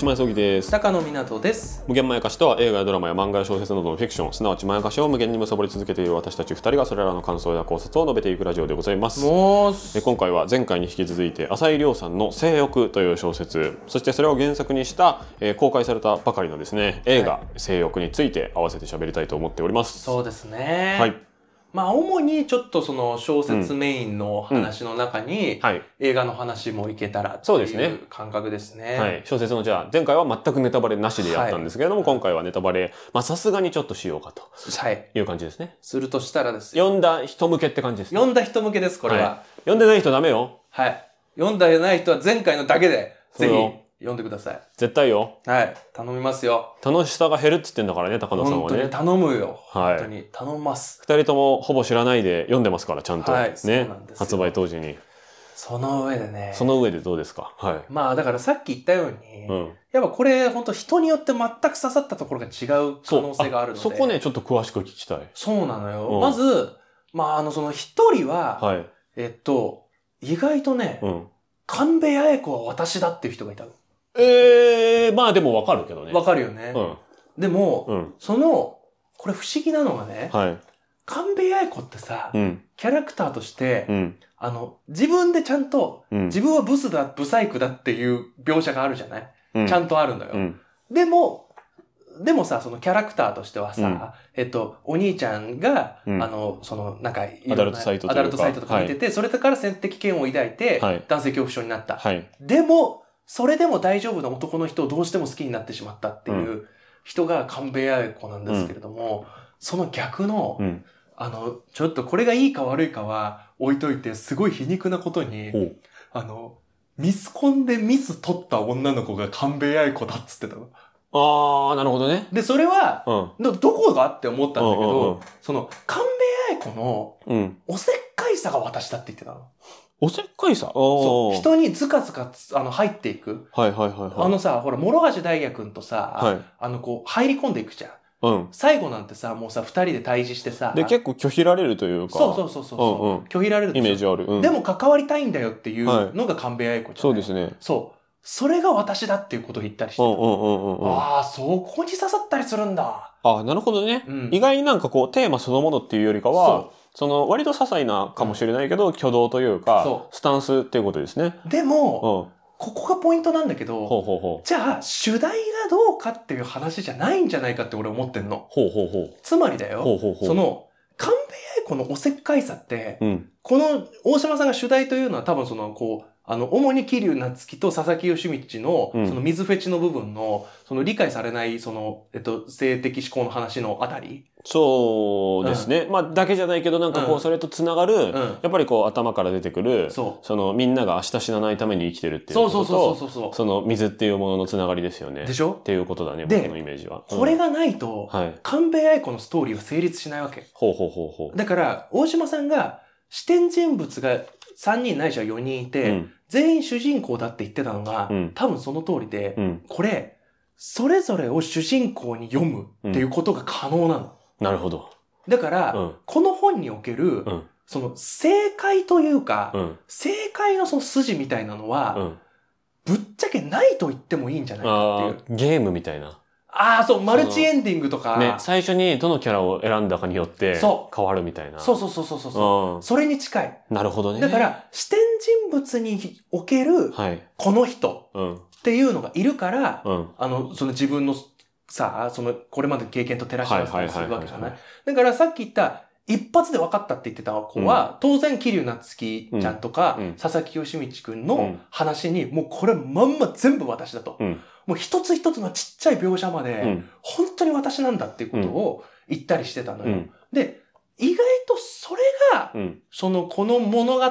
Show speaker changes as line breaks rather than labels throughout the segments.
島康之です。
高野湊です。
無限まやかしとは映画やドラマや漫画や小説などのフィクション。すなわちまやかしを無限に貪り続けている私たち二人がそれらの感想や考察を述べていくラジオでございます。え今回は前回に引き続いて浅井亮さんの「性欲」という小説。そしてそれを原作にした、えー公開されたばかりのですね映画
は「
性欲」について合わせて喋りたいと思っております。
そうですね。
はい。
まあ主にちょっとその小説メインの話の中に、
はい、
映画の話もいけたらって
そうですね。
いう感覚ですね。
はい、小説のじゃあ前回は全くネタバレなしでやったんですけれども、
はい。
今回はネタバレまあさすがにちょっとしようかと。
はい。
いう感じですね。
するとしたらですよ。
読んだ人向けって感じですね。
読んだ人向けです、これは。
は読んでない人ダメよ。
はい。読んだない人は前回のだけで、ぜひ読んでください。
絶対よ
はい。頼みますよ。
楽しさが減るっつってんだからね高野さん
本当に
はね
頼むよ。
はい
本当に頼みます。
二人ともほぼ知らないで読んでますからちゃんと、
はいそう
ね
なんですよ
発売当時に
その上でね。
その上でどうですか？はい、
まあだからさっき言ったように、
うん、
やっぱこれ本当人によって全く刺さったところが違う可能性があるので。
そこねちょっと詳しく聞きたい
そうなのよ。
うん
まず、まああのその一人は、
はい、
えっと、意外とね、
うん、
神戸八重子は私だっていう人がいたの。
えー、まあでもわかるけどね。
わかるよね。
うん。
でも、
うん。
その、これ不思議なのがね、
はい。
神戸八重子ってさ、
うん。
キャラクターとして、
うん。
あの、自分でちゃんと、
うん。
自分はブスだ、ブサイクだっていう描写があるじゃない、
うん。
ちゃんとあるのよ。
うん。
でも、でもさ、そのキャラクターとしてはさ、
うん。
えっと、お兄ちゃんが、
うん。
あの、その、なんか
アダルトサイトとか。
アダルトサイトとか見てて、それから性的嫌悪を抱いて、
はい。
男性恐怖症になった。
はい。
でも、それでも大丈夫な男の人をどうしても好きになってしまったっていう人が神戸八重子なんですけれども、その逆の、
うん。
あの、ちょっとこれがいいか悪いかは置いといて、すごい皮肉なことに、あの、ミスコンでミス取った女の子が神戸八重子だっつってたの。
ああなるほどね。
で、それは、
うん。
ど、どこがって思ったんだけど、その、神戸八重子の
うん。
おせっかいさが私だって言ってたの。
おせっかいさ。
そう。人にずかずかつあの入っていく。
はいはいはいはい。
あのさ、ほら、諸橋大也君とさ、
はい。
あの、こう、入り込んでいくじゃん。
うん。
最後なんてさ、もうさ、二人で対峙してさ、
で結構拒否られるというか。
そうそうそうそう、
う。んうん。
拒否られる
イメージある、うん、
でも関わりたいんだよっていうのが神戸八重子じゃない、
そうですね。
そう。それが私だっていうことを言ったりして。た。
うんうんうんうんうん。
ああ、そこに刺さったりするんだ。
あなるほどね、
うん。
意外になんかこうテーマそのものっていうよりかは
そ
その割と些細なかもしれないけど、挙動というか
そ
スタンスっていうことですね。
う。で
うん。
も、
ほ
ここがポイントなんだけど、
うほうほう。
じゃあ、主題がどうかっていう話じゃないんじゃないかって俺思ってんの。
ほうほうほう。
つまりだよ、
ほうほうほう。
その、神戸八重子のおせっかいさって、
うん。
この大島さんが主題というのは多分その、こう、あの、主に桐生夏樹と佐々木義道の、
うん。
その水フェチの部分の、その理解されない、その、えっと、性的思考の話のあたり。
そうですね、まあだけじゃないけどなんかこ
う
うん。それとつながる、
うん。
やっぱりこう頭から出てくる
そ
のみんなが明日死なないために生きてるっていう
そう
ことと
そうそうそうそう
その水っていうもののつながりですよね。
でしょ？
っていうことだね
で
僕のイメージは、
これ
が、
がないと、
はい。
神戸八重子のストーリーは成立しないわけ。
ほうほうほうほう。
だから、大島さんが視点人物が3人ないしは4人いて、
うん。
全員主人公だって言ってたのが、
うん。
多分その通りで、
うん。
これ、それぞれを主人公に読むっていうことが可能なの。
なるほど。
だから、
うん。
この本における、
うん。
その正解というか、
うん。
正解のその筋みたいなのは、
うん。
ぶっちゃけないと言ってもいいんじゃないかっていう。
ゲームみたいな
ああー、そう、マルチエンディングとか、
ね最初にどのキャラを選んだかによって
そ
変わるみたいな。
そうそうそうそうそうそう、
うん。
それに近い。
なるほどね。
だから、視点人物における、
はい。
この人
うん。
っていうのがいるから、
うん。
あの、その自分のさ、その、これまでの経験と照らし合わせたりするわけじゃない。
はい
だからさっき言った、一発で分かったって言ってた子は、当然、桐生夏樹ちゃんとか、
うん。うん。
佐々木義道くんの
うん。
話に、もうこれまんま全部私だと。
うん
もう一つ一つのちっちゃい描写まで、
うん。
本当に私なんだっていうことを言ったりしてたのよ。
うん。
で、意外とそれが、
うん。
その、この物語、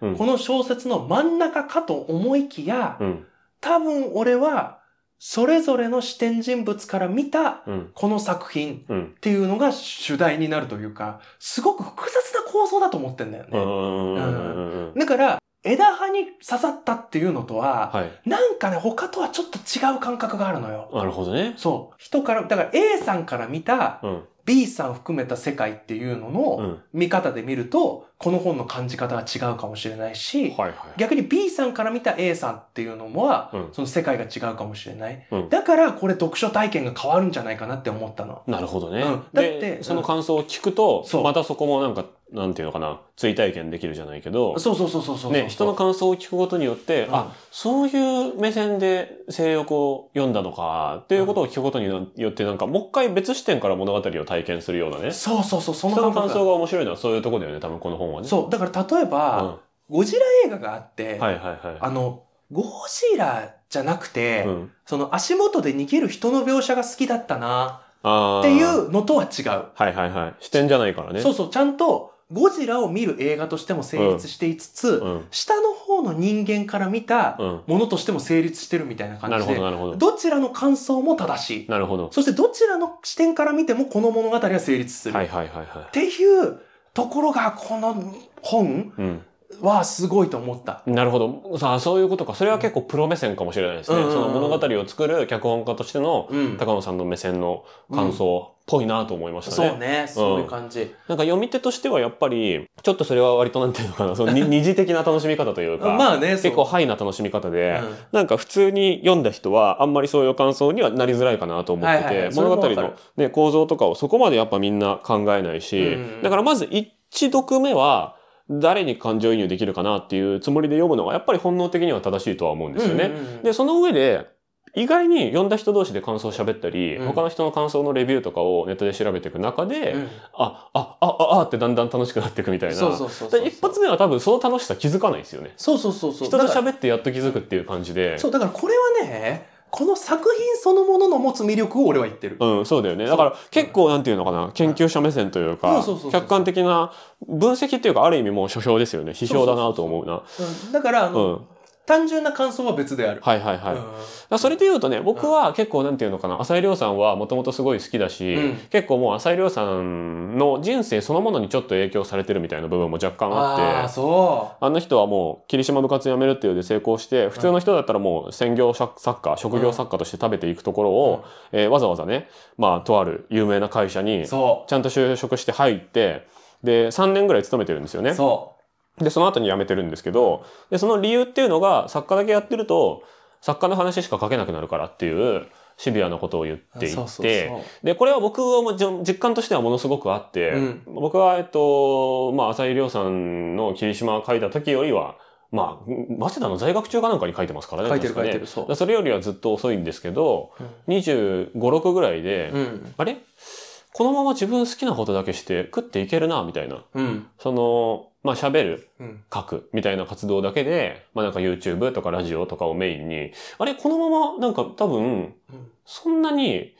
うん。
この小説の真ん中かと思いきや、
うん。
多分俺は、それぞれの視点人物から見た、
うん。
この作品
うん。
っていうのが主題になるというか、すごく複雑な構造だと思ってんだよね。だから、枝葉に刺さったっていうのとは、
はい。
なんかね、他とはちょっと違う感覚があるのよ。
なるほどね。
そう。人から、だから A さんから見た
うん。
B さん含めた世界っていうの
う
の
ん。
見方で見ると、この本の感じ方は違うかもしれないし。逆に B さんから見た A さんっていうのもは、
うん
その世界が違うかもしれない。
うん
だからこれ読書体験が変わるんじゃないかなって思ったの。
なるほどね。
うんだって
で、その感想を聞くと、またそこもなんか、なんていうのかな、追体験できるじゃないけど、
そうそうそうそうそうそう。
ね、人の感想を聞くことによって、
うん
あ、そういう目線で性欲を読んだのか、っていうことを聞くことによって、なんか、もう一回別視点から物語を体験するようなね。
そうそうそう、その
人の
感
想が面白いのはそういうところだよね、多分この本はね。
そう。だから例えば、
うん
ゴジラ映画があって、
はいはいはい。
あの、ゴジラじゃなくて、
うん、
その足元で逃げる人の描写が好きだったなっていうのとは違う。
はいはいはい。視点じゃないからね。
そうそう、ちゃんとゴジラを見る映画としても成立していつつ、
うん。
下の方の人間から見た
うん。
ものとしても成立してるみたいな感じで、
ほどなるほど。
どちらの感想も正しい。
なるほど。
そしてどちらの視点から見てもこの物語は成立する。
はいはいはいは
っていうところがこの本
い。うん。
はすごいと思った。
なるほど。さあ、そういうことか。それは結構プロ目線かもしれないですね。その物語を作る脚本家としての
うん。
高野さんの目線の感想っぽいなと思いましたね。
そうね、そういう感じ。
なんか読み手としてはやっぱり、ちょっとそれは割となんていうのかな、そのに 二次的な楽しみ方というか、
まあね、
結構ハイな楽しみ方で、
うん
なんか普通に読んだ人はあんまりそういう感想にはなりづらいかなと思ってて、物語の、ね、構造とかをそこまでやっぱみんな考えないし、
うん
だからまず一読目は誰に感情移入できるかなっていうつもりで読むのがやっぱり本能的には正しいとは思うんですよね。で、その上で、意外に読んだ人同士で感想を喋ったり、
うん
他の人の感想のレビューとかをネットで調べていく中で、
うん
あ、あ、あ、あ、あってだんだん楽しくなっていくみたいな。
そうそうそう
一発目は多分その楽しさ気づかないですよね。
そうそうそうそう。
人と喋ってやっと気づくっていう感じで。
そう、だからこれはね、この作品そのものの持つ魅力を俺は言ってる。
うん、そうだよね。だから結構なんていうのかな、研究者目線というか客観的な分析っていうか、ある意味もう書評ですよね。批評だなと思うな。
うんだから、あ
う
の、
ん。
単純な感想は別である。
はいはいはい。それで言うとね、僕は結構なんていうのかな、浅井亮さんはもともとすごい好きだし、
うん
結構もう浅井亮さんの人生そのものにちょっと影響されてるみたいな部分も若干あって、
ああ、そ
あの人はもう霧島部活辞めるっていうので成功して、普通の人だったらもう専業作家、職業作家として食べていくところを、えーわざわざね、まあ、とある有名な会社にちゃんと就職して入って、で、3年ぐらい勤めてるんですよ
う。
ね。
そ
で、その後に辞めてるんですけど、で、その理由っていうのが、作家だけやってると、作家の話しか書けなくなるからっていう、シビアなことを言っていて、で、これは僕は実感としてはものすごくあって、
うん。
僕は、えっと、まあ、浅井亮さんの霧島を書いた時よりは、まあ、早稲田の在学中かなんかに書いてますからね。
書いてる書いてるそ
それよりはずっと遅いんですけど、25、6ぐらいで、
うん。
あれ？このまま自分好きなことだけして食っていけるな、みたいな。
うん。
その、まあ、喋る、
うん。
書く、みたいな活動だけで、まあ、なんか YouTube とかラジオとかをメインに、あれこのまま、なんか多分、
うん
そんなに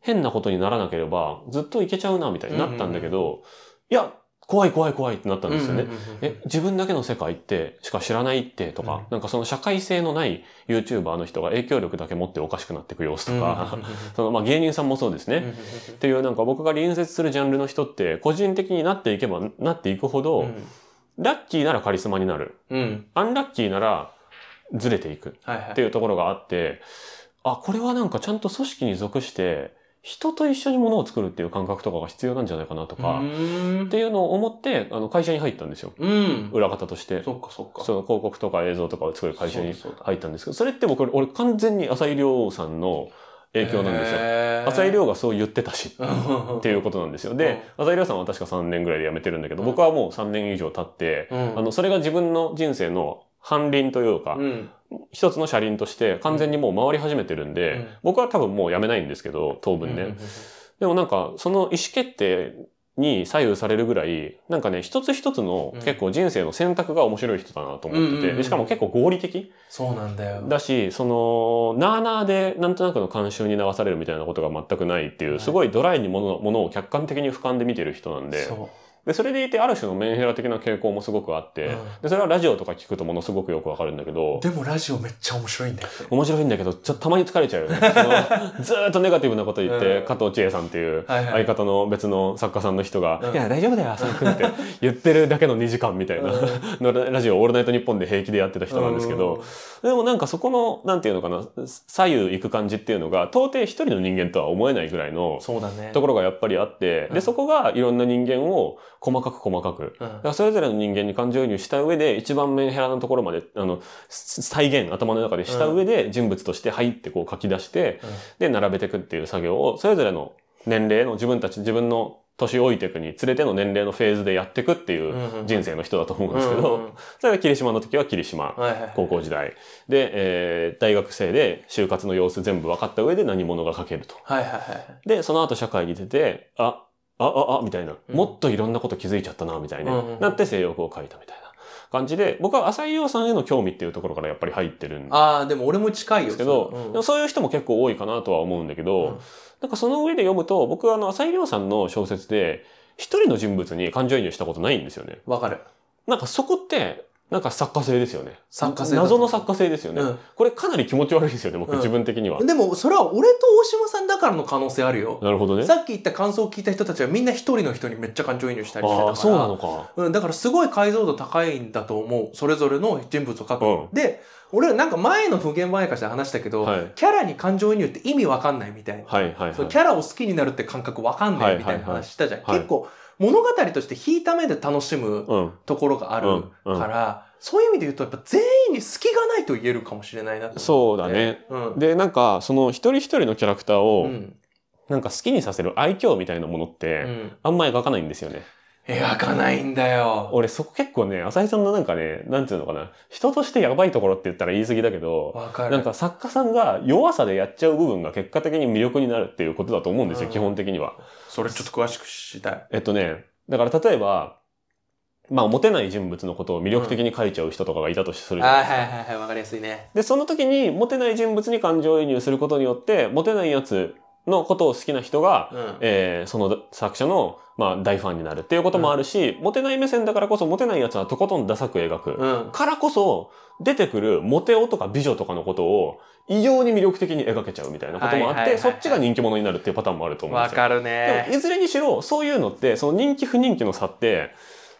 変なことにならなければ、ずっといけちゃうな、みたいになったんだけど、いや、怖い怖い怖いってなったんですよね。え、自分だけの世界って、しか知らないってとか、
うん
なんかその社会性のない YouTuber の人が影響力だけ持っておかしくなっていく様子とか、そのまあ芸人さんもそうですね。っていうなんか僕が隣接するジャンルの人って個人的になっていけばなっていくほど、
うん
ラッキーならカリスマになる。
うん。
アンラッキーならずれていく
はいはい。
っていうところがあって、あ、これはなんかちゃんと組織に属して人と一緒に物を作るっていう感覚とかが必要なんじゃないかなとか、っていうのを思ってあの会社に入ったんですよ。
うん。
裏方として。
そっかそっか。
その広告とか映像とかを作る会社に入ったんですけど、それって僕、俺完全に浅井亮さんの影響なんですよ。浅井亮がそう言ってたし、
うん
っていうことなんですよ。で、浅井亮さんは確か3年ぐらいで辞めてるんだけど、僕はもう3年以上経って、
うん
あの、それが自分の人生の反輪というか、
うん。
一つの車輪として完全にもう回り始めてるんで、
うん。
僕は多分もう辞めないんですけど、当分ね。
うん
でもなんか、その意思決定に左右されるぐらい、なんかね、一つ一つの
うん。
結構人生の選択が面白い人だなと思ってて、
うん
しかも結構合理的。
そうなんだよ。
だし、その、なーなーでなんとなくの慣習に流されるみたいなことが全くないっていう、
はい。
すごいドライにものものを客観的に俯瞰で見てる人なんで、
そ
で、それでいてある種のメンヘラ的な傾向もすごくあって、
うん。
で、それはラジオとか聞くとものすごくよくわかるんだけど、
でもラジオめっちゃ面白いんだよね。
面白いんだけど、ちょっとたまに疲れちゃうよね。ずーっとネガティブなこと言って、
うん。
加藤千恵さんっていう相方の別の作家さんの人が、
うん
いや、大丈夫だよ、浅野くんって言ってるだけの2時間みたいな、のララジオ、オールナイトニッポンで平気でやってた人なんですけど、でもなんかそこの、なんていうのかな、左右行く感じっていうのが、到底一人の人間とは思えないぐらいの
そうだね。
ところがやっぱりあって、
うん。
で、そこがいろんな人間を細かく細かく、からそれぞれの人間に感情移入した上で、一番メンヘラなところまで、あの、す再現、頭の中でした上で、人物として入ってこう書き出して、で、並べていくっていう作業を、それぞれの年齢の自分たち、自分の年老いていくにつれての年齢のフェーズでやっていくっていう人生の人だと思うんですけど、それが霧島の時は霧島。高校時代。で、えー大学生で就活の様子全部分かった上で何者が書けると。
はいはいはい。
で、その後社会に出て、あ、あ、あ、あ、みたいな、
うん。
もっといろんなこと気づいちゃったな、みたいな、なって性欲を書いたみたいな。感じで、僕は浅井亮さんへの興味っていうところからやっぱり入ってるんで
ああ、でも俺も近いよ。
すけど、
うん。
でもそういう人も結構多いかなとは思うんだけど、
うん。
なんかその上で読むと、僕はあの、浅井亮さんの小説で、一人の人物に感情移入したことないんですよね。
わかる。
なんかそこって、なんか作家性ですよね。
作家性
謎の作家性ですよね。
うん
これかなり気持ち悪いですよね、僕、
うん
自分的には。
でも、それは俺と大島さんだからの可能性あるよ。
なるほどね。
さっき言った感想を聞いた人たちはみんな一人の人にめっちゃ感情移入したりしてたから。
ああ、そうなのか。
うん、だからすごい解像度高いんだと思う。それぞれの人物を書く。
うん
で、俺なんか前の不言前かして話したけど、
はい
キャラに感情移入って意味わかんないみたいな。
はいはいはい。
キャラを好きになるって感覚わかんないみたいな話したじゃん。
はいはいはい
結構物語として引いた目で楽しむ
うん。
ところがある
うんうん
から、そういう意味で言うとやっぱ全員に隙がないと言えるかもしれないなと
そう
思
だね。
うん。
で、なんか、その一人一人のキャラクター
う
を、
ん。
なんか好きにさせる愛嬌みたいなものっ
う
て、
ん。
あんま描かないんですよね。
描かないんだよ。
俺そこ結構ね、浅井さんのなんかね、なんていうのかな、人としてやばいところって言ったら言い過ぎだけど、
わかる。
なんか作家さんが弱さでやっちゃう部分が結果的に魅力になるっていうことだと思うんですよ、
うん
基本的には。
それちょっと詳しく知りたい。
えっとね、だから例えば、まあ、モテない人物のことを魅力的に書いちゃう人とかがいたとするじゃないですか。
はいはいはいはい、わかりやすいね。
で、その時に、モテない人物に感情移入することによって、モテないやつのことを好きな人が、
うん。
えーその作者の、まあ、大ファンになるっていうこともあるし、モテない目線だからこそ、モテないやつはとことんダサく描く。
うん。
からこそ、出てくるモテ男とか美女とかのことを、異様に魅力的に描けちゃうみたいなこともあって、
はいはいはいはい
そっちが人気者になるっていうパターンもあると思うんですよ。
わかる
で
ね
も。いずれにしろ、そういうのって、その人気不人気の差って、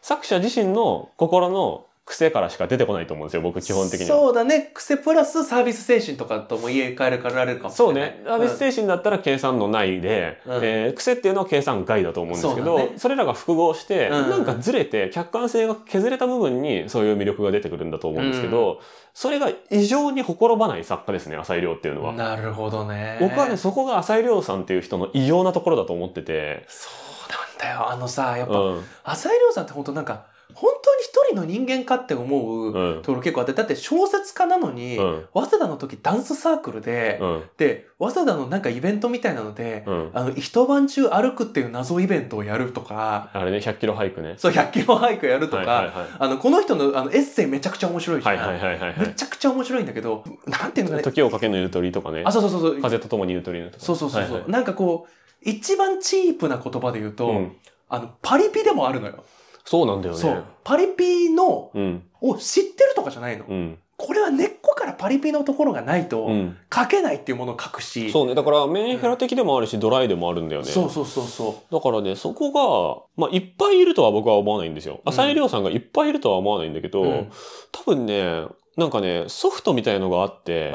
作者自身の心の癖からしか出てこないと思うんですよ、僕基本的には。
そうだね。癖プラスサービス精神とかとも言い換えられるかもしれない。
そうね。サービス精神だったら計算の内で、
うん
えー癖っていうのは計算外だと思うんですけど、
そね
それらが複合して、
うん
なんかずれて、客観性が削れた部分にそういう魅力が出てくるんだと思うんですけど、それが異常にほころばない作家ですね、浅井亮っていうのは。
なるほどね。
僕はね、そこが浅井亮さんっていう人の異様なところだと思ってて、
そうなんだよ。あのさ、やっぱ、
うん。
浅井亮さんって本当なんか、本当に一人の人間かって思う
うん
ところ結構あって、だって小説家なのに、
うん。
早稲田の時ダンスサークルで、
うん。
で、早稲田のなんかイベントみたいなので、
うん。
あの、一晩中歩くっていう謎イベントをやるとか、
あれね、100キロ俳句ね。
そう、100キロ俳句やるとか。あの、この人のあのエッセイめちゃくちゃ面白いじゃん。
はいはいはいはいは
め
い。
ちゃくちゃ面白いんだけど、なんていうのかね。
時をかけのゆとりとかね
あ、。そうそうそうそう。
風とともにゆとりのとか。
そうそうそうなんかこう、一番チープな言葉で言うと、
うん。
あの、パリピでもあるのよ。
そうなんだよね。
そう。パリピの、
うん。
を知ってるとかじゃないの。
うん。
これは根っこからパリピのところがないと、
うん。
書けないっていうものを書くし。
そうね。だから、メンヘラ的でもあるし、ドライでもあるんだよね。
そうそうそうそ
だからね、そこが、まあ、いっぱいいるとは僕は思わないんですよ。
うん
浅井亮さんがいっぱいいるとは思わないんだけど、
う。うん。
多分ね、なんかね、ソフトみたいのがあって、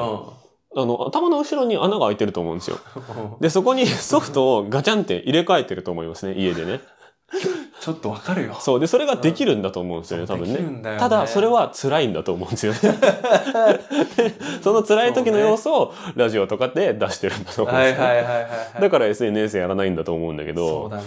あの、頭の後ろに穴が開いてると思うんですよ。で、そこにソフトをガチャンって入れ替えてると思いますね、家でね。
ちょっとわかるよ。
そう。で、それができるんだと思うんですよね、多分
できる
ね。
んだよね
ただ、それは辛いんだと思うんですよね。で その辛い時の様子をラジオとかで出してるんだと思うん
は
ですよ、
いはいはいはいはい。
だから SNS やらないんだと思うんだけど。
そうだね。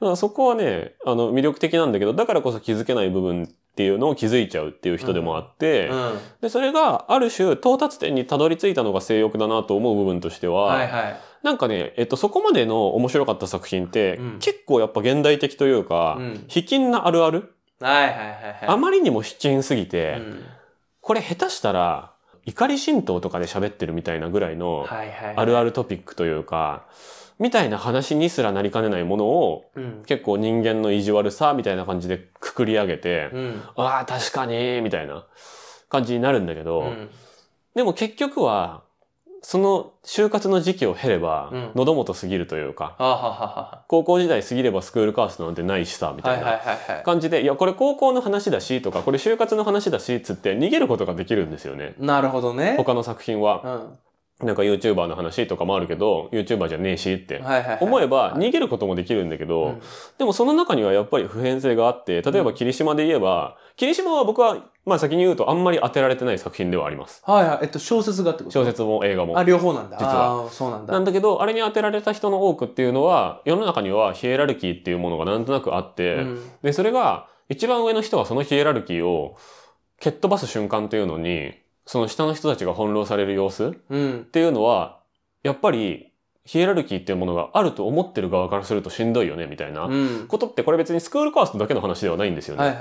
だからそこはね、あの、魅力的なんだけど、だからこそ気づけない部分っていうのを気づいちゃうっていう人でもあって、
うん。
で、それがある種到達点にたどり着いたのが性欲だなと思う部分としては、
はいはい。
なんかね、えっと、そこまでの面白かった作品って、
うん
結構やっぱ現代的というか、
うん
卑近なあるある、
はいはいはいはい。
あまりにも卑近すぎて、
うん
これ下手したら、怒り神道とかで喋ってるみたいなぐらいの、
はいはい。
あるあるトピックというか、みたいな話にすらなりかねないものを、
うん。
結構人間の意地悪さみたいな感じでくくり上げて、
うん。
ああ、確かに、みたいな感じになるんだけど、
うん。
でも結局は、その就活の時期を経れば
うん、
喉元過ぎるというか、高校時代過ぎればスクールカーストなんてないしさ、み
は。
たいな。感じで、いや、これ高校の話だし、とか、これ就活の話だし、つって逃げることができるんですよね。
なるほどね。
他の作品
う
は。
ん。
なんか YouTuber の話とかもあるけど、YouTuber じゃねえしって。思えば
はい
逃げることもできるんだけど、
うん
でもその中にはやっぱり普遍性があって、例えば霧島で言えば、霧島は僕は、まあ先に言うとあんまり当てられてない作品ではあります。
はいはい。えっと、小説がってこと？
小説も映画も
あ、。両方なんだ。
実は
そうなんだ。
なんだけど、あれに当てられた人の多くっていうのは、世の中にはヒエラルキーっていうものがなんとなくあって、
うん
で、それが一番上の人がそのヒエラルキーを蹴っ飛ばす瞬間っていうのに、その下の人たちが翻弄される様子？っ
うん。
ていうのは、やっぱりヒエラルキーっていうものがあると思ってる側からするとしんどいよね、みたいな
うん。
ことってこれ別にスクールカーストだけの話ではないんですよね。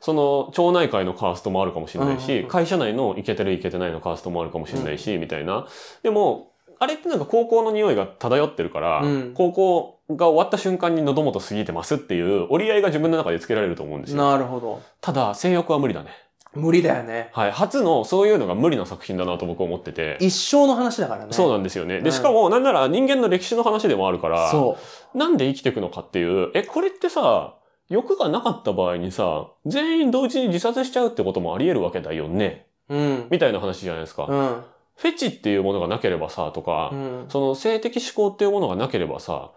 その町内会のカーストもあるかもしれないし、会社内のイケてるイケてないのカーストもあるかもしれないし、みたいな。でも、あれってなんか高校の匂いが漂ってるから、
うん
高校が終わった瞬間に喉元過ぎてますっていう折り合いが自分の中でつけられると思うんですよ。
なるほど。
ただ、性欲は無理だね。
無理だよね。
はい。初のそういうのが無理な作品だなと僕は思ってて。
一生の話だからね。
そうなんですよね。で、
うん
しかも、なんなら人間の歴史の話でもあるから、
そ
なんで生きていくのかっていう、え、これってさ、欲がなかった場合にさ、全員同時に自殺しちゃうってこともあり得るわけだよね。
う。うん。
みたいな話じゃないですか。
うん。
フェチっていうものがなければさ、とか、
うん。
その性的思考っていうものがなければさ、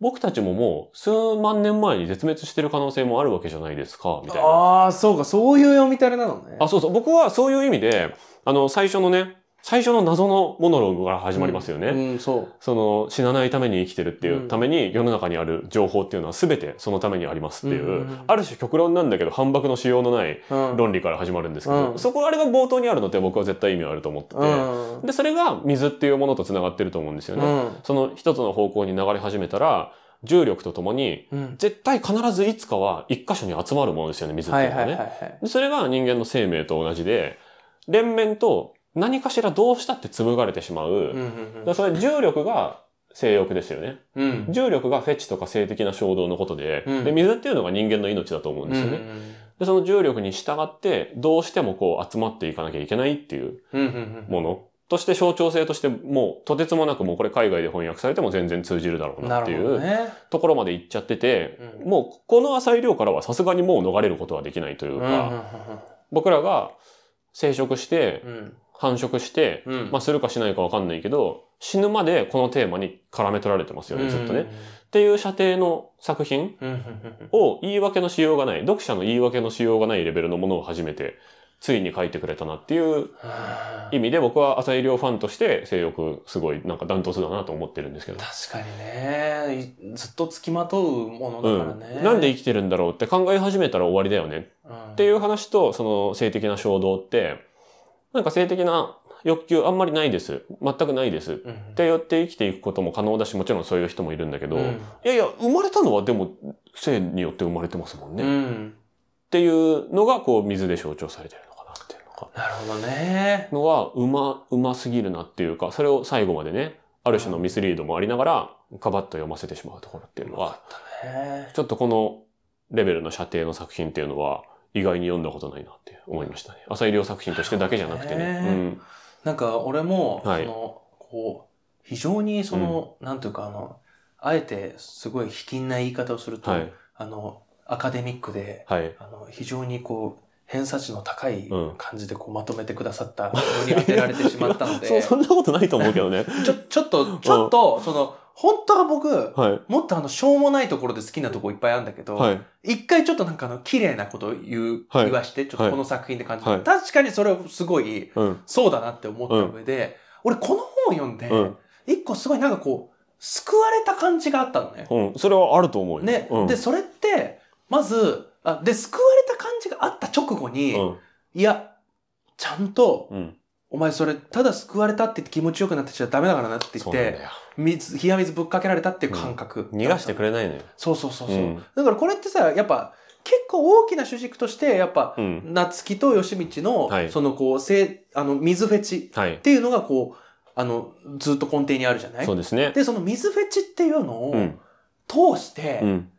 僕たちももう数万年前に絶滅してる可能性もあるわけじゃないですか、みたいな。
ああ、そうか、そういう読みたれなのね。
あ、そうそう。僕はそういう意味で、あの、最初のね、最初の謎のモノローグから始まりますよね。
うん、そう。
その死なないために生きてるっていうために世の中にある情報っていうのは全てそのためにありますっていう、ある種極論なんだけど反駁のしようのない
うん。
論理から始まるんですけど、
うん
そこあれが冒頭にあるのって僕は絶対意味あると思ってて、
うん。
で、それが水っていうものと繋がってると思うんですよね。
うん。
その一つの方向に流れ始めたら、重力とともに、
うん。
絶対必ずいつかは一箇所に集まるものですよね、水って
はいいう
のはね。それが人間の生命と同じで、連綿と何かしらどうしたって紡がれてしまう。
うんうん
だそれ重力が性欲ですよね。
うん。うん。
重力がフェチとか性的な衝動のことで、
うん
で、水っていうのが人間の命だと思うんですよね。で、その重力に従って、どうしてもこう集まっていかなきゃいけないっていう
うんうんうん。
ものとして象徴性としてもうとてつもなくもうこれ海外で翻訳されても全然通じるだろうな
な
っていう。ところまで行っちゃってて、
うん
もうこの浅い量からはさすがにもう逃れることはできないという
うん
か、僕らが生殖して
うんうん。
繁殖して、
うん。
まあするかしないかわかんないけど、死ぬまでこのテーマに絡め取られてますよね、ずっとね。っていう射程の作品
うんうんうん。
を言い訳のしようがない、読者の言い訳のしようがないレベルのものを初めて、ついに書いてくれたなっていう意味で僕は浅井亮ファンとして性欲すごいなんかダントツだなと思ってるんですけど。
確かにね。いずっと付きまとうもの
う
だからね。
ん。なんで生きてるんだろうって考え始めたら終わりだよね
っ
っていう話と、その性的な衝動って、なんか性的な欲求あんまりないです。全くないです。っ
うん。
て言って生きていくことも可能だし、もちろんそういう人もいるんだけど、
うん
いやいや、生まれたのはでも性によって生まれてますもんね。
う
っ
ん。
ていうのが、こう、水で象徴されてるのかなっていうのか。
なるほどね。
のは、うま、うますぎるなっていうか、それを最後までね、ある種のミスリードもありながら、かばっと読ませてしまうところっていうのは、
ね
ちょっとこのレベルの射程の作品っていうのは、意外に読んだことないなって思いましたね。浅井亮作品としてだけじゃなくてね。うん。
なんか俺も、
はい
その、こう、非常にその、なんていうかあの、あえてすごい卑近な言い方をすると、
はい。
あの、アカデミックで、
はい。
あの、非常にこう、偏差値の高い
うん
感じでこうまとめてくださったものに当てられてしまったので、
そんなことないと思うけどね。
ちょ、ちょっと、ちょっと、その、本当は僕、
はい。
もっとあの、しょうもないところで好きなとこいっぱいあるんだけど、
はい。
一回ちょっとなんかあの、綺麗なことを言う、
はい
言わして、ちょっとこの作品で感じた、
はい
確かにそれをすごい、
うん。
そうだなって思った上で、俺この本を読んで、
うん。
一個すごいなんかこう、救われた感じがあったのね。
うん。それはあると思うよ。
ね、
うん。
で、それって、まず、あで、救われじがあった直後に、
うん。
いや、ちゃんと、
うん。
お前それ、ただ救われたって気持ちよくなってちゃダメだからなって言って。水、冷や水ぶっかけられたっていう感覚。
逃がしてくれないのよ。
そうそうそうそう。
うん
だからこれってさ、やっぱ、結構大きな主軸として、やっぱ、
うん。
夏希と吉道の、
はい
そのこう、せあの、水フェチ
はい
っ。ていうのがこう、あの、ずっと根底にあるじゃない？
そうですね。
で、その水フェチっていうのを
うん。
通して、
うん。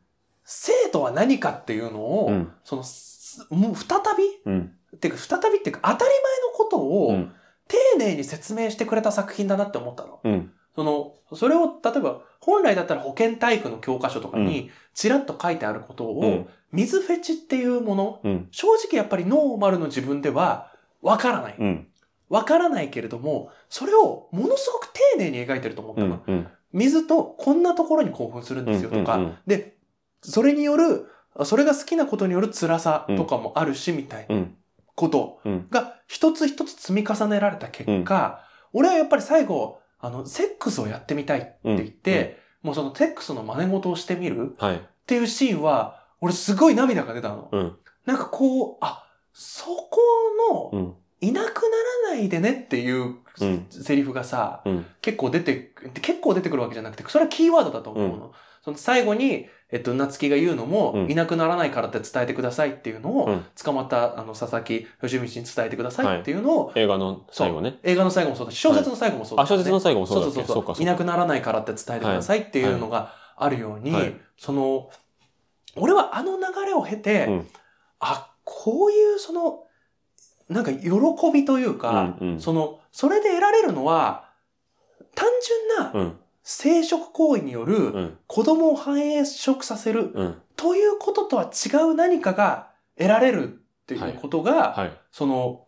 生とは何かっていうのを、
うん。
その、すもう再び？
うん。
っていうか、再びっていうか、当たり前のことを、
うん。
丁寧に説明してくれた作品だなって思ったの。
うん。
その、それを、例えば、本来だったら保健体育の教科書とかに、ちらっと書いてあることを、
うん。
水フェチっていうもの、
うん。
正直やっぱりノーマルの自分では、わからない。
うん。
わからないけれども、それをものすごく丁寧に描いてると思ったの。
うん。うん。
水とこんなところに興奮するんですよとか、
うんうんうん
で、それによる、それが好きなことによる辛さとかもあるし、みたいな
うん。
こと
うん。
が一つ一つ積み重ねられた結果、俺はやっぱり最後、あの、セックスをやってみたいって言って、もうそのセックスの真似事をしてみる
はい。
っていうシーンは、俺すごい涙が出たの。
うん。
なんかこう、あ、そこの、
うん。
いなくならないでねっていう
うん
セリフがさ、
うん。
結構出て、結構出てくるわけじゃなくて、それはキーワードだと思うの。
うん
その最後に、えっと、夏希が言うのも、
うん。
いなくならないからって伝えてくださいっていうのを、
うん。
捕まったあの佐々木義道に伝えてくださいっていうのを、
映画の最後ね。
映画の最後もそうだし、小説の最後もそうだ
あ、
し、ね。
小説の最後もそうだっけ？
そうそうそう
か
いなくならないからって伝えてくださいっていうのがあるように、
はい。
その、俺はあの流れを経て、
うん。
あ、こういうその、なんか喜びというか、
うんうん。
その、それで得られるのは、単純な
うん。
生殖行為による
うん。
子供を繁栄殖させる
うん。
ということとは違う何かが得られるっていうことが、
はい。
その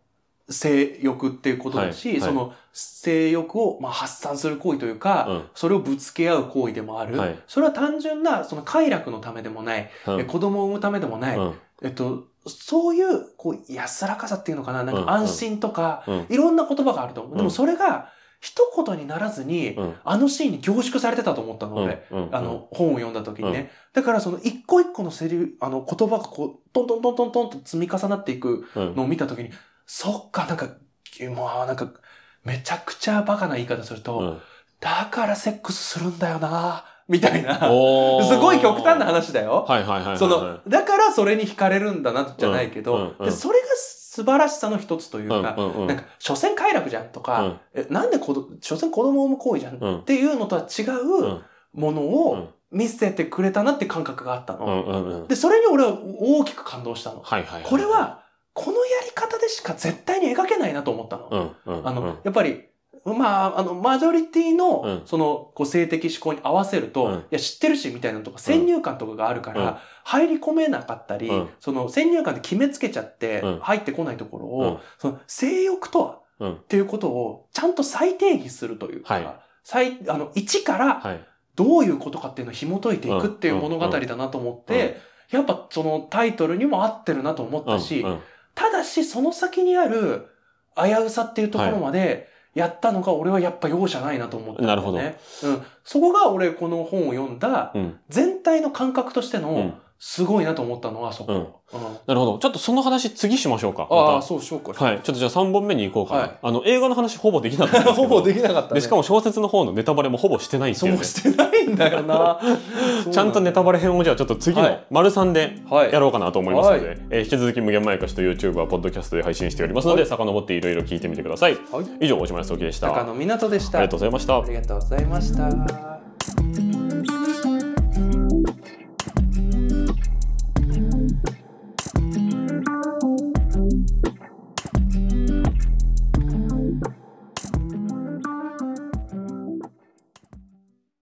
性欲っていうことだし、
はいはい
その性欲をまあ発散する行為というか、
うん。
それをぶつけ合う行為でもある。
はい
それは単純なその快楽のためでもない、
うん
え子供を産むためでもない、
うん。
えっと、そういうこう安らかさっていうのかな、なん
うん
か安心とか、
うん。
いろんな言葉があると思う。
うん
でもそれが一言にならずに、
うん。
あのシーンに凝縮されてたと思ったの、俺。
うん。
あの、本を読んだ時にね。だからその一個一個のセリフ、あの言葉がこう、トントントントントンと積み重なっていく
うん。
のを見た時に、そっか、なんか、もうなんか、めちゃくちゃバカな言い方すると、
うん。
だからセックスするんだよなみたいな。すごい極端な話だよ。
はいはいはいはい。
その、だからそれに惹かれるんだな、じゃないけど、
うんうんうん
でそれが素晴らしさの一つという
うん
か、
うんうん。
なんか、所詮快楽じゃんとか、
うん
えなんで子ど、所詮子供を産む行為じゃん
うん
っていうのとは違
う。
うんものを見せてくれたなって感覚があったの。
うんうんうん。
で、それに俺は大きく感動したの。
はいはいはい。
これ、は、このやり方でしか絶対に描けないなと思ったの。
うんうん。
あの、
うん、
やっぱり、まあ、あの、マジョリティの、
うん。
その、こう、性的思考に合わせると、
うん。
いや、知ってるし、みたいなのとか、先入観とかがあるから、
うん。
入り込めなかったり、
うん。
その、先入観で決めつけちゃって
うん、
入ってこないところを、
うん。
その、性欲とは、
うん。
っていうことを、ちゃんと再定義するというか、
はい。
再、あの、一から、
はい。
どういうことかっていうのを紐解いていくっていう物語だなと思って、やっぱそのタイトルにも合ってるなと思ったし、ただしその先にある危うさっていうところまでやったのが俺はやっぱ容赦ないなと思ったんだよね。うん。そこが俺この本を読んだ
うん。
全体の感覚として
うん
のすごいなと思ったのはそこ。
うん
うん
なるほど。ちょっとその話次しましょうか。
ああ、そうしようか。
はい。ちょっとじゃあ3本目に行こうかな。
はい
あの、映画の話ほぼできなかった。
ほぼできなかったね。
で、しかも小説の方のネタバレもほぼしてないっていうね。
そうしてないんだよな。
ちゃんとネタバレ編をじゃあちょっと次の
はい
丸3で
はい
やろうかなと思いますので、
はい
えー引き続き無限前歌詞と YouTube はポッドキャストで配信しておりますので、
はい
遡っていろいろ聞いてみてください。
はい。
以上、大島康之でした。
中野湊でした。
ありがとうございました
あ。りがとうございました。